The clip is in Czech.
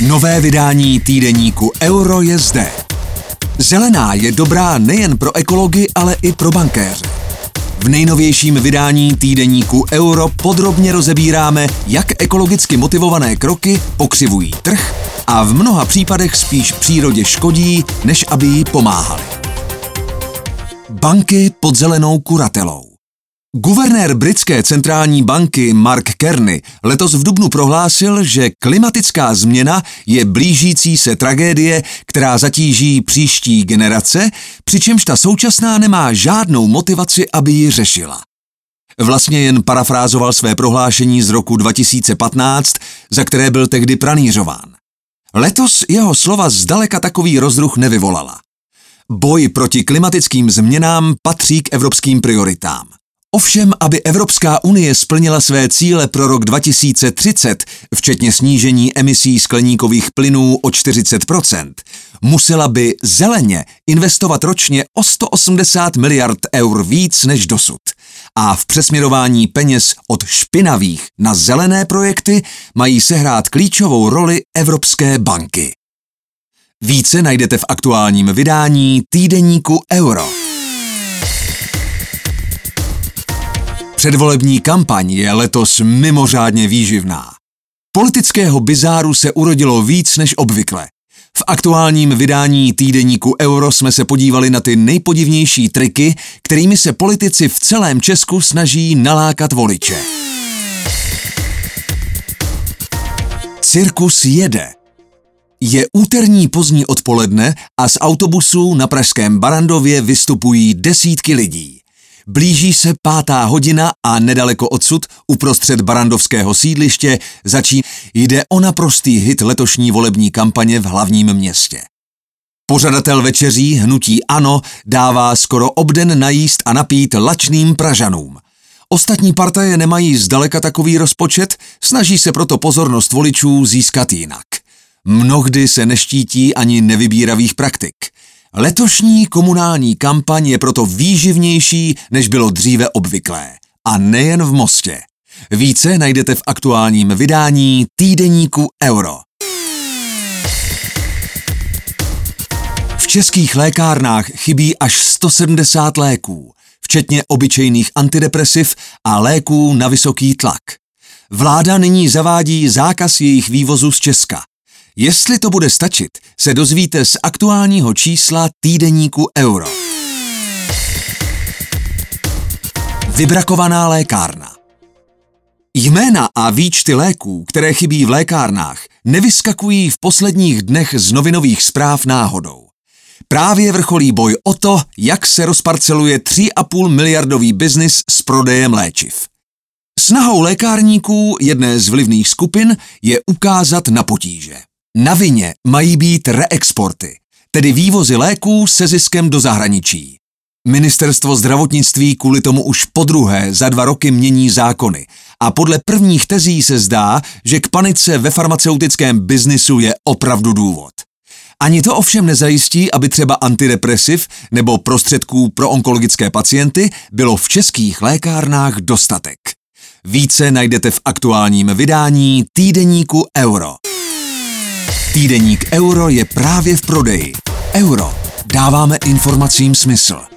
Nové vydání týdeníku Euro je zde. Zelená je dobrá nejen pro ekology, ale i pro bankéře. V nejnovějším vydání týdeníku Euro podrobně rozebíráme, jak ekologicky motivované kroky pokřivují trh a v mnoha případech spíš přírodě škodí, než aby jí pomáhali. Banky pod zelenou kuratelou. Guvernér britské centrální banky Mark Kearney letos v Dubnu prohlásil, že klimatická změna je blížící se tragédie, která zatíží příští generace, přičemž ta současná nemá žádnou motivaci, aby ji řešila. Vlastně jen parafrázoval své prohlášení z roku 2015, za které byl tehdy pranířován. Letos jeho slova zdaleka takový rozruch nevyvolala. Boj proti klimatickým změnám patří k evropským prioritám. Ovšem, aby Evropská unie splnila své cíle pro rok 2030, včetně snížení emisí skleníkových plynů o 40% musela by zeleně investovat ročně o 180 miliard eur víc než dosud. A v přesměrování peněz od špinavých na zelené projekty mají sehrát klíčovou roli Evropské banky. Více najdete v aktuálním vydání týdeníku Euro. Předvolební kampaň je letos mimořádně výživná. Politického bizáru se urodilo víc než obvykle. V aktuálním vydání týdeníku Euro jsme se podívali na ty nejpodivnější triky, kterými se politici v celém Česku snaží nalákat voliče. Cirkus jede. Je úterní pozdní odpoledne a z autobusů na pražském Barandově vystupují desítky lidí. Blíží se pátá hodina a nedaleko odsud, uprostřed barandovského sídliště, začíná jde o naprostý hit letošní volební kampaně v hlavním městě. Pořadatel večeří Hnutí Ano dává skoro obden najíst a napít lačným Pražanům. Ostatní partaje nemají zdaleka takový rozpočet, snaží se proto pozornost voličů získat jinak. Mnohdy se neštítí ani nevybíravých praktik – Letošní komunální kampaň je proto výživnější, než bylo dříve obvyklé. A nejen v Mostě. Více najdete v aktuálním vydání týdeníku Euro. V českých lékárnách chybí až 170 léků, včetně obyčejných antidepresiv a léků na vysoký tlak. Vláda nyní zavádí zákaz jejich vývozu z Česka – Jestli to bude stačit, se dozvíte z aktuálního čísla týdeníku Euro. Vybrakovaná lékárna. Jména a výčty léků, které chybí v lékárnách, nevyskakují v posledních dnech z novinových zpráv náhodou. Právě vrcholí boj o to, jak se rozparceluje 3,5 miliardový biznis s prodejem léčiv. Snahou lékárníků jedné z vlivných skupin je ukázat na potíže. Na vině mají být reexporty, tedy vývozy léků se ziskem do zahraničí. Ministerstvo zdravotnictví kvůli tomu už po druhé za dva roky mění zákony a podle prvních tezí se zdá, že k panice ve farmaceutickém biznisu je opravdu důvod. Ani to ovšem nezajistí, aby třeba antidepresiv nebo prostředků pro onkologické pacienty bylo v českých lékárnách dostatek. Více najdete v aktuálním vydání týdeníku Euro. Týdeník Euro je právě v prodeji. Euro. Dáváme informacím smysl.